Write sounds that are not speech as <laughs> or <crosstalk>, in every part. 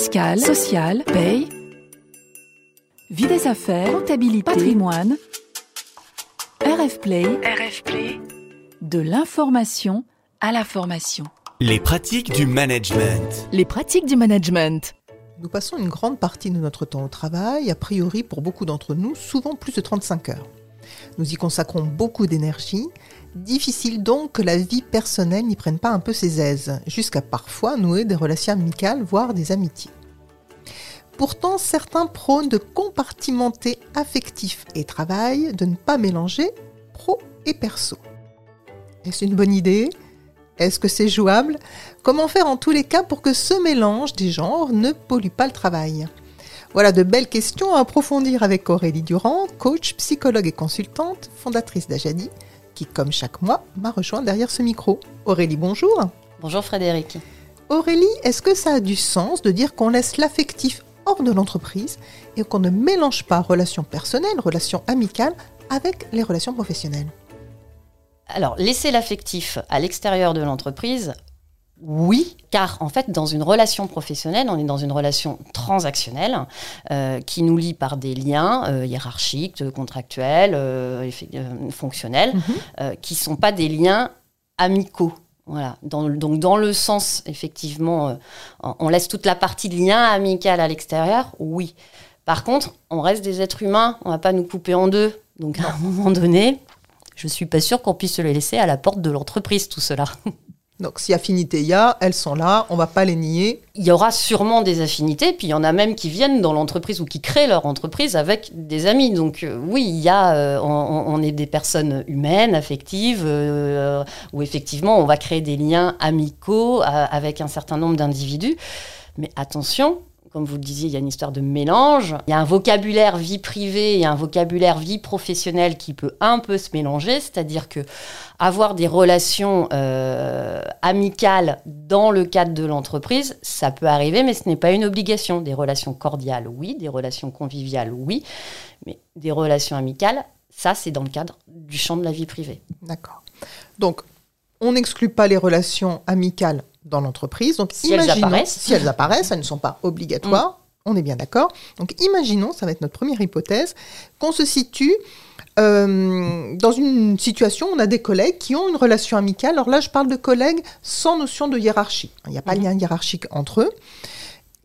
fiscale, sociale, paye, vie des affaires, comptabilité, patrimoine, RF Play, RF Play, de l'information à la formation. Les pratiques du management. Les pratiques du management. Nous passons une grande partie de notre temps au travail, a priori pour beaucoup d'entre nous, souvent plus de 35 heures. Nous y consacrons beaucoup d'énergie. Difficile donc que la vie personnelle n'y prenne pas un peu ses aises, jusqu'à parfois nouer des relations amicales, voire des amitiés. Pourtant, certains prônent de compartimenter affectif et travail, de ne pas mélanger pro et perso. Est-ce une bonne idée? Est-ce que c'est jouable? Comment faire en tous les cas pour que ce mélange des genres ne pollue pas le travail? Voilà de belles questions à approfondir avec Aurélie Durand, coach, psychologue et consultante, fondatrice d'Ajadi, qui, comme chaque mois, m'a rejoint derrière ce micro. Aurélie, bonjour. Bonjour Frédéric. Aurélie, est-ce que ça a du sens de dire qu'on laisse l'affectif hors de l'entreprise et qu'on ne mélange pas relations personnelles, relations amicales avec les relations professionnelles? Alors, laisser l'affectif à l'extérieur de l'entreprise, oui, car en fait, dans une relation professionnelle, on est dans une relation transactionnelle euh, qui nous lie par des liens euh, hiérarchiques, contractuels, euh, fonctionnels, mhm. qui ne sont pas des liens amicaux. Voilà. donc dans le sens, effectivement, on laisse toute la partie de lien amical à l'extérieur, oui. Par contre, on reste des êtres humains, on ne va pas nous couper en deux. Donc à un moment donné, je ne suis pas sûre qu'on puisse se laisser à la porte de l'entreprise, tout cela. Donc si affinité il y a, elles sont là, on va pas les nier. Il y aura sûrement des affinités, puis il y en a même qui viennent dans l'entreprise ou qui créent leur entreprise avec des amis. Donc euh, oui, il y a, euh, on, est des personnes humaines, affectives, euh, où effectivement on va créer des liens amicaux avec un certain nombre d'individus. Mais attention, comme vous le disiez, il y a une histoire de mélange. Il y a un vocabulaire vie privée et un vocabulaire vie professionnelle qui peut un peu se mélanger, c'est-à-dire que avoir des relations euh, amicales dans le cadre de l'entreprise, ça peut arriver, mais ce n'est pas une obligation. Des relations cordiales, oui, des relations conviviales, oui, mais des relations amicales, ça, c'est dans le cadre du champ de la vie privée. D'accord. Donc, on n'exclut pas les relations amicales dans l'entreprise. Donc, si elles apparaissent. Si elles apparaissent, elles ne sont pas obligatoires. Mm. On est bien d'accord. Donc, imaginons, ça va être notre première hypothèse, qu'on se situe euh, dans une situation où on a des collègues qui ont une relation amicale. Alors là, je parle de collègues sans notion de hiérarchie. Il n'y a pas de mm. lien hiérarchique entre eux.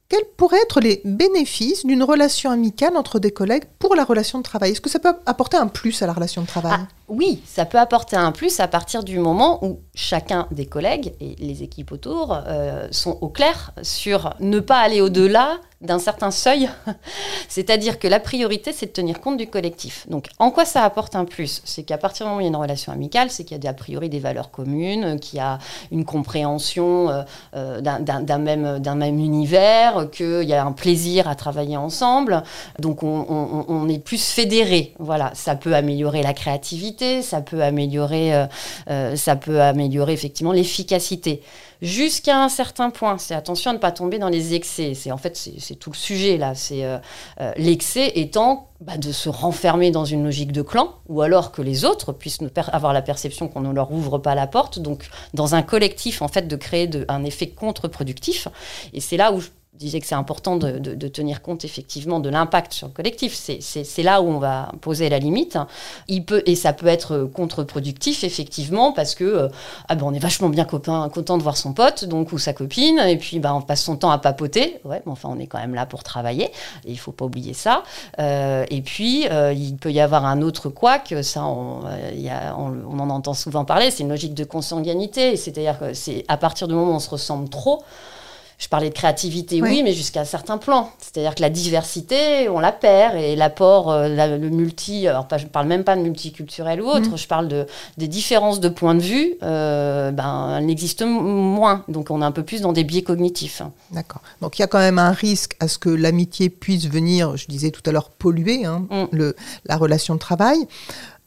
Quels pourraient être les bénéfices d'une relation amicale entre des collègues pour la relation de travail? Est-ce que ça peut apporter un plus à la relation de travail? Ah, Oui, ça peut apporter un plus à partir du moment où chacun des collègues et les équipes autour euh, sont au clair sur ne pas aller au-delà d'un certain seuil. <laughs> C'est-à-dire que la priorité, c'est de tenir compte du collectif. Donc, en quoi ça apporte un plus? C'est qu'à partir du moment où il y a une relation amicale, c'est qu'il y a a priori des valeurs communes, qu'il y a une compréhension euh, euh, d'un même, même univers, qu'il y a un plaisir à travailler ensemble. Donc, on, est plus fédéré. Voilà, ça peut améliorer la créativité, ça peut améliorer, euh, ça peut améliorer effectivement l'efficacité jusqu'à un certain point. C'est attention à ne pas tomber dans les excès. C'est en fait c'est tout le sujet là. C'est euh, euh, l'excès étant bah, de se renfermer dans une logique de clan, ou alors que les autres puissent avoir la perception qu'on ne leur ouvre pas la porte. Donc dans un collectif en fait de créer un effet contre-productif. Et c'est là où je disais que c'est important de, tenir compte effectivement de l'impact sur le collectif. C'est là où on va poser la limite. Il peut, et ça peut être contre-productif effectivement parce que euh, ah ben on est vachement bien copain, content de voir son pote donc ou sa copine et puis ben, on passe son temps à papoter. Ouais, mais enfin on est quand même là pour travailler et il faut pas oublier ça. Euh, et puis euh, il peut y avoir un autre que ça on, on, en entend souvent parler, c'est une logique de consanguinité. C'est-à-dire que c'est à partir du moment où on se ressemble trop, je parlais de créativité, oui, mais jusqu'à un certain plan. C'est-à-dire que la diversité, on la perd, et l'apport, euh, le multi, alors je ne parle même pas de multiculturel ou autre, mm. je parle de, des différences de points de vue, euh, ben, elles n'existent moins. Donc on est un peu plus dans des biais cognitifs. D'accord. Donc il y a quand même un risque à ce que l'amitié puisse venir, je disais tout à l'heure, polluer hein, mm. le, la relation de travail.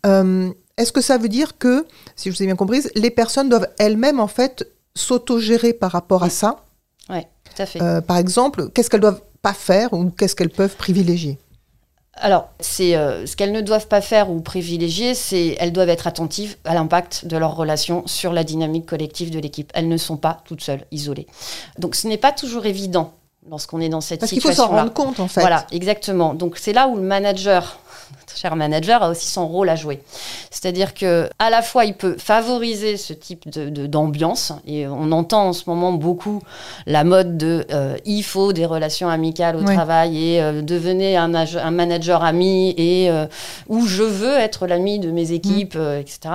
Euh, est-ce que ça veut dire que, si je vous ai bien compris, les personnes doivent elles-mêmes en fait s'autogérer par rapport à ça? Oui, tout à fait. Euh, par exemple, qu'est-ce qu'elles doivent pas faire ou qu'est-ce qu'elles peuvent privilégier? Alors, c'est euh, ce qu'elles ne doivent pas faire ou privilégier, c'est elles doivent être attentives à l'impact de leur relation sur la dynamique collective de l'équipe. Elles ne sont pas toutes seules, isolées. Donc, ce n'est pas toujours évident lorsqu'on est dans cette Parce qu'il faut s'en rendre compte, en fait. Voilà, exactement. Donc c'est là où le manager, notre cher manager, a aussi son rôle à jouer. C'est-à-dire que à la fois il peut favoriser ce type de- de- d'ambiance et on entend en ce moment beaucoup la mode de euh, il faut des relations amicales au travail et euh, devenez un, ag- un manager ami et euh, où je veux être l'ami de mes équipes, euh, etc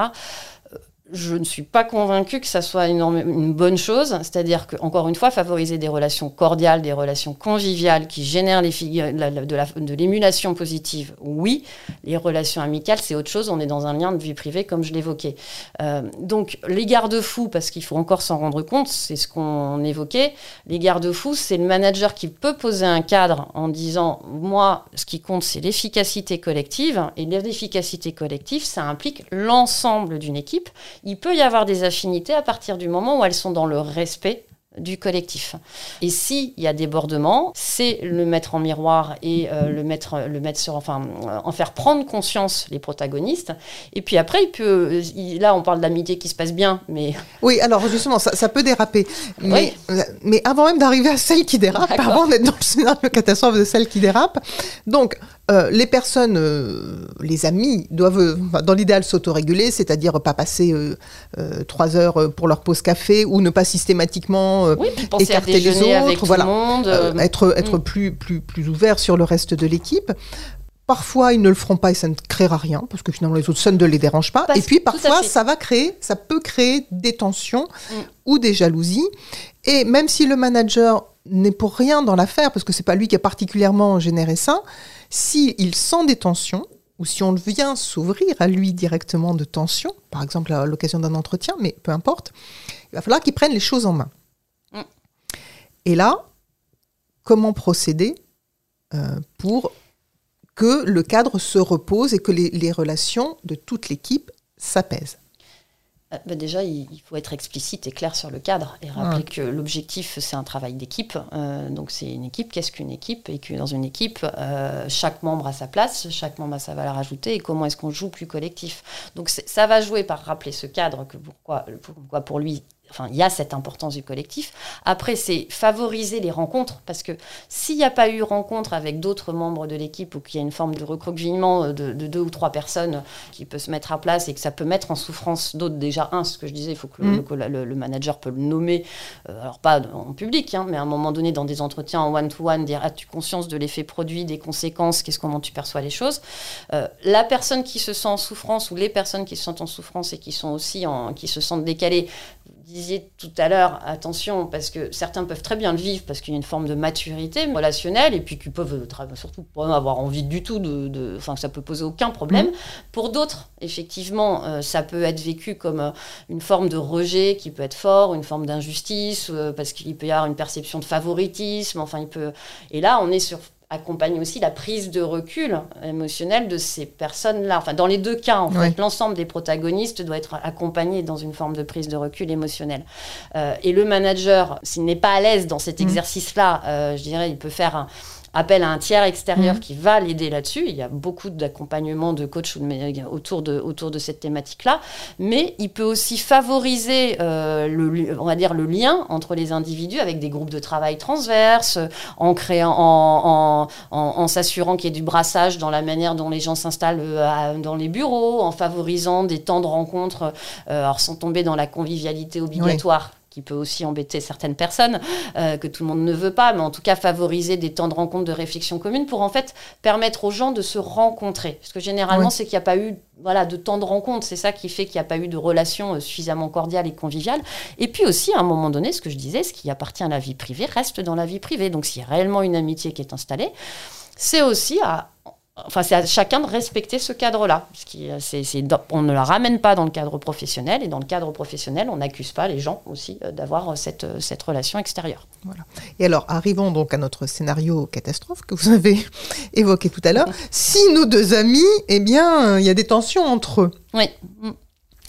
je ne suis pas convaincue que ça soit une, bonne chose. C'est-à-dire que, encore une fois, favoriser des relations cordiales, des relations conviviales qui génèrent les de l'émulation positive, oui. Les relations amicales, c'est autre chose. On est dans un lien de vie privée, comme je l'évoquais. Euh, donc, les garde-fous, parce qu'il faut encore s'en rendre compte, c'est ce qu'on évoquait. Les garde-fous, c'est le manager qui peut poser un cadre en disant Moi, ce qui compte, c'est l'efficacité collective. Et l'efficacité collective, ça implique l'ensemble d'une équipe il peut y avoir des affinités à partir du moment où elles sont dans le respect du collectif. Et s'il y a débordement, c'est le mettre en miroir et euh, le mettre, le mettre sur, enfin, euh, en faire prendre conscience les protagonistes. Et puis après, il peut, il- là, on parle d'amitié qui se passe bien, mais <laughs> Oui, alors justement, ça, ça peut déraper. Mais, euh, mais avant même d'arriver à celle qui dérape, avant d'être dans le scénario <laughs> catastrophe de celle qui dérape, donc euh, les personnes, euh, les amis, doivent, euh, dans l'idéal, s'autoréguler, c'est-à-dire pas passer trois heures pour leur pause café ou ne pas systématiquement oui, écarter les avec autres, tout voilà. le monde. être, être mm. plus, plus, plus ouvert sur le reste de l'équipe. Parfois, ils ne le feront pas et ça ne créera rien, parce que finalement, les autres, ça ne les dérange pas. Parce- et puis, parfois, ça va créer, ça peut créer des tensions Mm. ou des jalousies. Et même si le manager n'est pour rien dans l'affaire, parce que c'est pas lui qui a particulièrement généré ça, s'il sent des tensions, ou si on vient s'ouvrir à lui directement de tensions, par exemple à l'occasion d'un entretien, mais peu importe, il va falloir qu'il prenne les choses en main. Mm. Et là, comment procéder euh, pour que le cadre se repose et que les, les relations de toute l'équipe s'apaisent? Bah déjà, il, faut être explicite et clair sur le cadre et rappeler que l'objectif, c'est un travail d'équipe. Euh, donc, c'est une équipe. Qu'est-ce qu'une équipe Et que dans une équipe, euh, chaque membre a sa place, chaque membre a sa valeur ajoutée. Et comment est-ce qu'on joue plus collectif Donc, ça va jouer par rappeler ce cadre que pourquoi, pourquoi pour lui. Enfin, il y a cette importance du collectif. Après, c'est favoriser les rencontres, parce que s'il n'y a pas eu rencontre avec d'autres membres de l'équipe ou qu'il y a une forme de recroquevillement de, de deux ou trois personnes qui peut se mettre à place et que ça peut mettre en souffrance d'autres. Déjà, un, ce que je disais, il faut que le, Mm. le colla- le- le manager peut le nommer, euh, alors pas en public, hein, mais à un moment donné, dans des entretiens en one-to-one, dire as-tu conscience de l'effet produit, des conséquences, qu'est-ce comment tu perçois les choses. Euh, la personne qui se sent en souffrance ou les personnes qui se sentent en souffrance et qui sont aussi en, qui se sentent décalées, disiez tout à l'heure, attention, parce que certains peuvent très bien le vivre parce qu'il y a une forme de maturité relationnelle et puis qu'ils peuvent euh, surtout pas avoir envie du tout de, enfin que ça peut poser aucun problème. Pour d'autres, effectivement, euh, ça peut être vécu comme euh, une forme de rejet qui peut être fort, une forme d'injustice euh, parce qu'il peut y avoir une perception de favoritisme. Enfin, il peut. Et là, on est sur accompagne aussi la prise de recul émotionnel de ces personnes-là. Enfin, dans les deux cas, en Ouais. fait, l'ensemble des protagonistes doit être accompagné dans une forme de prise de recul émotionnel. Euh, et le manager, s'il n'est pas à l'aise dans cet Mhm. exercice-là, euh, je dirais, il peut faire un appel à un tiers extérieur Mhm. qui va l'aider là-dessus. Il y a beaucoup d'accompagnement de coach autour de, autour de cette thématique-là, mais il peut aussi favoriser euh, le, on va dire, le lien entre les individus avec des groupes de travail transverses, en créant, en, en, en- en s'assurant qu'il y ait du brassage dans la manière dont les gens s'installent euh, à- dans les bureaux, en favorisant des temps de rencontre, euh, alors sans tomber dans la convivialité obligatoire. Qui peut aussi embêter certaines personnes, euh, que tout le monde ne veut pas, mais en tout cas favoriser des temps de rencontre, de réflexion commune pour en fait permettre aux gens de se rencontrer. Parce que généralement, Oui. c'est qu'il n'y a pas eu voilà, de temps de rencontre, c'est ça qui fait qu'il n'y a pas eu de relation euh, suffisamment cordiale et conviviale. Et puis aussi, à un moment donné, ce que je disais, ce qui appartient à la vie privée reste dans la vie privée. Donc s'il y a réellement une amitié qui est installée, c'est aussi à Enfin, c'est à chacun de respecter ce cadre-là. Dans- on ne la ramène pas dans le cadre professionnel, et dans le cadre professionnel, on n'accuse pas les gens aussi euh, d'avoir euh, cette, euh, cette relation extérieure. Et alors, arrivons donc à notre scénario catastrophe que vous avez <laughs> évoqué tout à l'heure. Si nos deux amis, eh bien, euh, il y a des tensions entre eux. Oui. Mm.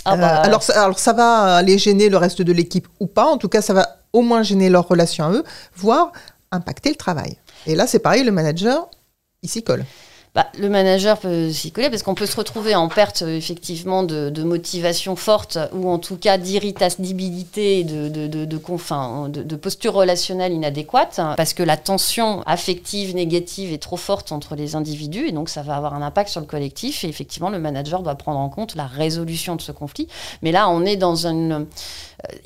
Ah Euh, bah, alors, alors, ça va aller gêner le reste de l'équipe ou pas. En tout cas, ça va au moins gêner leur relation à eux, voire impacter le travail. Et là, c'est pareil, le manager, il s'y colle. Bah, le manager peut s'y coller parce qu'on peut se retrouver en perte euh, effectivement de, de motivation forte ou en tout cas d'irritabilité et de, de, de, de, confin- de- de posture relationnelle inadéquate hein, parce que la tension affective négative est trop forte entre les individus et donc ça va avoir un impact sur le collectif et effectivement le manager doit prendre en compte la résolution de ce conflit. Mais là on est dans une... euh,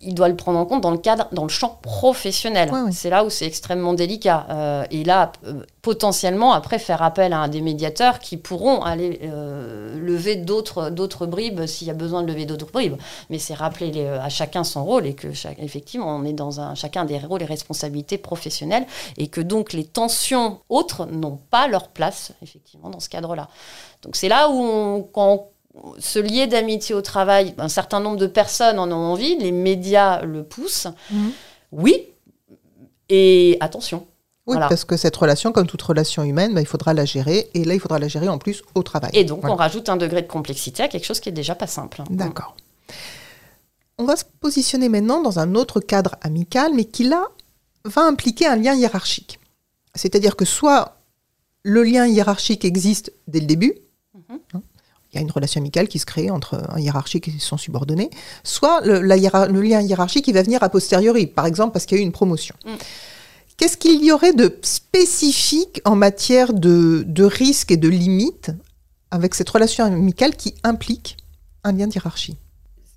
il doit le prendre en compte dans le cadre, dans le champ professionnel. Ouais, ouais. C'est là où c'est extrêmement délicat. Euh, et là, euh, potentiellement, après, faire appel à un des médiateurs qui pourront aller euh, lever d'autres d'autres bribes s'il y a besoin de lever d'autres bribes. Mais c'est rappeler les- à chacun son rôle et que, chaque- effectivement, on est dans un, chacun des rôles et responsabilités professionnelles et que donc les tensions autres n'ont pas leur place, effectivement, dans ce cadre-là. Donc c'est là où, on, quand on se lier d'amitié au travail, un certain nombre de personnes en ont envie, les médias le poussent. Mhm. Oui, et attention. Oui, Voilà. parce que cette relation, comme toute relation humaine, bah, il faudra la gérer. Et là, il faudra la gérer en plus au travail. Et donc, Voilà. on rajoute un degré de complexité à quelque chose qui est déjà pas simple. D'accord. On va se positionner maintenant dans un autre cadre amical, mais qui là va impliquer un lien hiérarchique. C'est-à-dire que soit le lien hiérarchique existe dès le début, Mhm. hein, il y a une relation amicale qui se crée entre un hiérarchique et son subordonné, soit le, la hiérar- le lien hiérarchique va venir a posteriori, par exemple parce qu'il y a eu une promotion. Mm. Qu'est-ce qu'il y aurait de spécifique en matière de, de risques et de limites avec cette relation amicale qui implique un lien de hiérarchie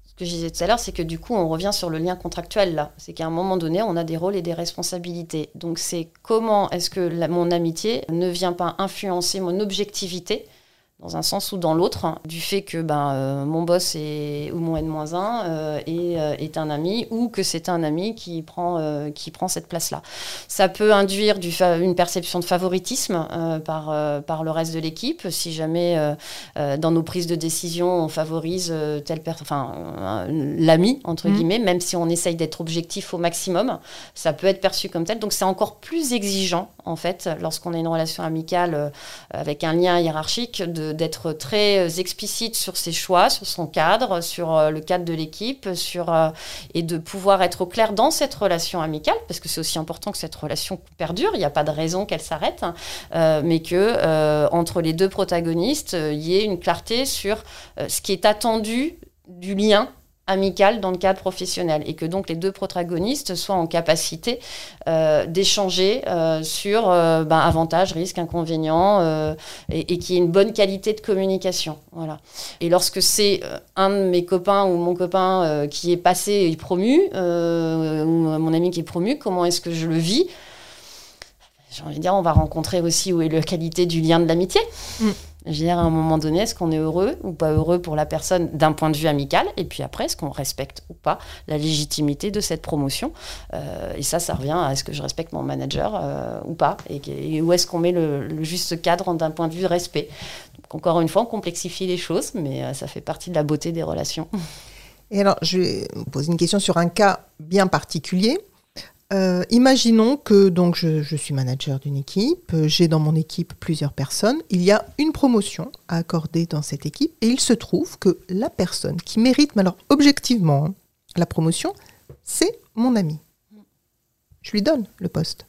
Ce que je disais tout à l'heure, c'est que du coup, on revient sur le lien contractuel là. C'est qu'à un moment donné, on a des rôles et des responsabilités. Donc, c'est comment est-ce que mon amitié ne vient pas influencer mon objectivité dans un sens ou dans l'autre, hein, du fait que ben, euh, mon boss est, ou mon N-1 euh, est, euh, est un ami, ou que c'est un ami qui prend, euh, qui prend cette place-là. Ça peut induire du une perception de favoritisme euh, par, euh, par le reste de l'équipe, si jamais euh, euh, dans nos prises de décision, on favorise euh, telle enfin l'ami entre Mhm. guillemets, même si on essaye d'être objectif au maximum, ça peut être perçu comme tel. Donc c'est encore plus exigeant en fait lorsqu'on a une relation amicale euh, avec un lien hiérarchique de- d'être très euh, explicite sur ses choix, sur son cadre, sur euh, le cadre de l'équipe, sur euh, et de pouvoir être au clair dans cette relation amicale parce que c'est aussi important que cette relation perdure. Il n'y a pas de raison qu'elle s'arrête, hein, mais que entre les deux protagonistes, il y ait une clarté sur ce qui est attendu du lien amical dans le cadre professionnel et que donc les deux protagonistes soient en capacité euh, d'échanger euh, sur euh, ben, avantages, risques, inconvénients et, qu'il y ait une bonne qualité de communication. Voilà. Et lorsque c'est un de mes copains ou mon copain qui est passé et promu, ou mon ami qui est promu, comment est-ce que je le vis? J'ai envie de dire, on va rencontrer aussi où est la qualité du lien de l'amitié. Mm. Je veux dire, à un moment donné, est-ce qu'on est heureux ou pas heureux pour la personne d'un point de vue amical? Et puis après, est-ce qu'on respecte ou pas la légitimité de cette promotion? Euh, Et ça, ça revient à est-ce que je respecte mon manager euh, ou pas? Et, où est-ce qu'on met le, le juste cadre d'un point de vue respect? Donc, Encore une fois, on complexifie les choses, mais euh, ça fait partie de la beauté des relations. Et alors, je vais vous poser une question sur un cas bien particulier. Euh, imaginons que donc je, je suis manager d'une équipe, euh, j'ai dans mon équipe plusieurs personnes, il y a une promotion à accorder dans cette équipe et il se trouve que la personne qui mérite, mais alors objectivement, hein, la promotion, c'est mon ami. Je lui donne le poste.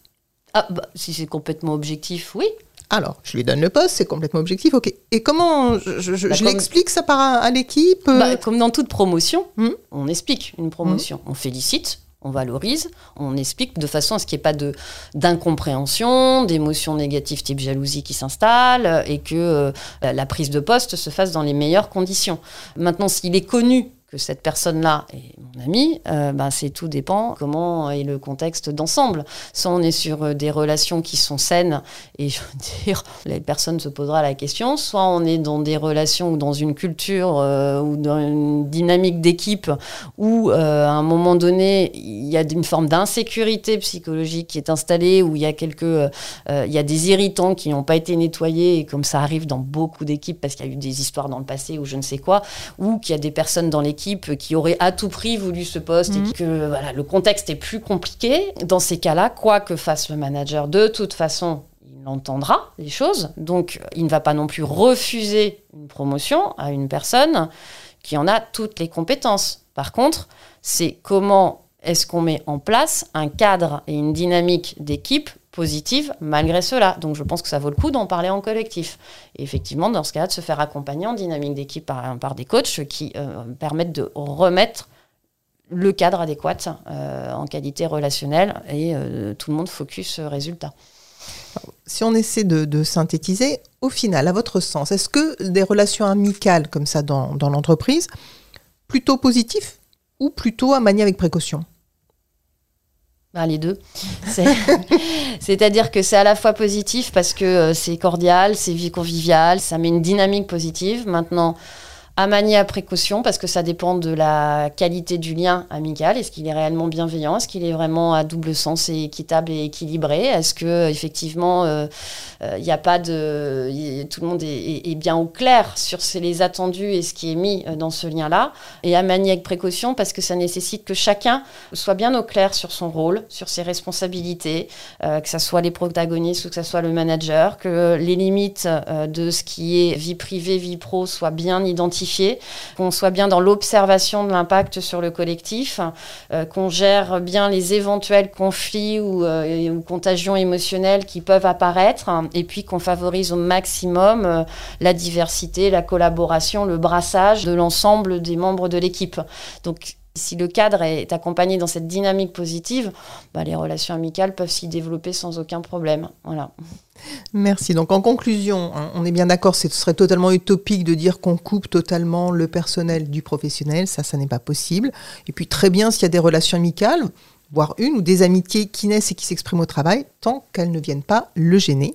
Ah, bah, si c'est complètement objectif, oui. Alors, je lui donne le poste, c'est complètement objectif, ok. Et comment je, je- je- Bah, comme- l'explique ça par à, à l'équipe euh, Bah, comme dans toute promotion, Hmm. on explique une promotion. On félicite, on valorise, on explique de façon à ce qu'il n'y ait pas d'incompréhension, d'émotions négatives type jalousie qui s'installent et que euh, la prise de poste se fasse dans les meilleures conditions. Maintenant, s'il est connu que cette personne-là est mon ami, euh, bah, c'est tout dépend comment est le contexte d'ensemble. Soit on est sur euh, des relations qui sont saines et je veux dire, <laughs> la personne se posera la question, soit on est dans des relations ou dans une culture euh, ou dans une dynamique d'équipe où euh, à un moment donné il y a une forme d'insécurité psychologique qui est installée, où il y a quelques, il y a des irritants qui n'ont pas été nettoyés et comme ça arrive dans beaucoup d'équipes parce qu'il y a eu des histoires dans le passé ou je ne sais quoi, ou qu'il y a des personnes dans l'équipe qui auraient à tout prix voulu ce poste Mhm. et que voilà, le contexte est plus compliqué. Dans ces cas-là, quoi que fasse le manager, de toute façon, il entendra les choses. Donc, il ne va pas non plus refuser une promotion à une personne qui en a toutes les compétences. Par contre, c'est comment est-ce qu'on met en place un cadre et une dynamique d'équipe positive malgré cela. Donc je pense que ça vaut le coup d'en parler en collectif. Effectivement, dans ce cas, de se faire accompagner en dynamique d'équipe par, par, des coachs qui euh, permettent de remettre le cadre adéquat euh, en qualité relationnelle et euh, tout le monde focus résultat. Si on essaie de, synthétiser, au final, à votre sens, est-ce que des relations amicales comme ça dans, dans l'entreprise, plutôt positifs ou plutôt à manier avec précaution? Ben, les deux. <laughs> C'est-à-dire que c'est à la fois positif parce que euh, c'est cordial, c'est vie conviviale, ça met une dynamique positive. Maintenant, à manier à précaution parce que ça dépend de la qualité du lien amical. Est-ce qu'il est réellement bienveillant? Est-ce qu'il est vraiment à double sens et équitable et équilibré? Est-ce que effectivement euh, euh, il n'y a pas de tout le monde est, bien au clair sur les attendus et ce qui est mis euh, dans ce lien-là? Et à manier avec précaution parce que ça nécessite que chacun soit bien au clair sur son rôle, sur ses responsabilités, que ce soit les protagonistes ou que ce soit le manager, que les limites de ce qui est vie privée, vie pro soient bien identifiées qu'on soit bien dans l'observation de l'impact sur le collectif, euh, qu'on gère bien les éventuels conflits euh, ou, contagions émotionnelles qui peuvent apparaître, et puis qu'on favorise au maximum euh, la diversité, la collaboration, le brassage de l'ensemble des membres de l'équipe. Si le cadre est accompagné dans cette dynamique positive, bah, les relations amicales peuvent s'y développer sans aucun problème. Merci. Donc en conclusion, hein, on est bien d'accord, ce serait totalement utopique de dire qu'on coupe totalement le personnel du professionnel, ça, ça n'est pas possible. Et puis très bien s'il y a des relations amicales, voire une ou des amitiés qui naissent et qui s'expriment au travail, tant qu'elles ne viennent pas le gêner.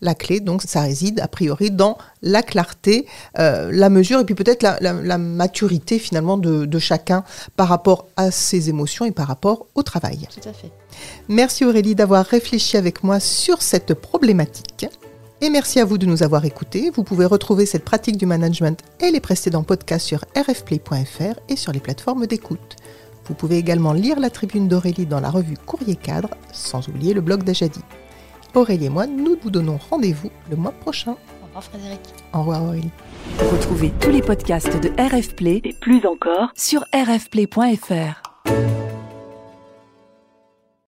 La clé, donc, ça réside a priori dans la clarté, euh, la mesure et puis peut-être la, maturité finalement de, chacun par rapport à ses émotions et par rapport au travail. Tout à fait. Merci Aurélie d'avoir réfléchi avec moi sur cette problématique. Et merci à vous de nous avoir écoutés. Vous pouvez retrouver cette pratique du management et les précédents podcasts sur rfplay.fr et sur les plateformes d'écoute. Vous pouvez également lire la tribune d'Aurélie dans la revue Courrier Cadre, sans oublier le blog d'Ajadi. Aurélie et moi, nous vous donnons rendez-vous le mois prochain. Au revoir Frédéric. Au revoir Aurélie. Retrouvez tous les podcasts de RF Play et plus encore sur rfplay.fr.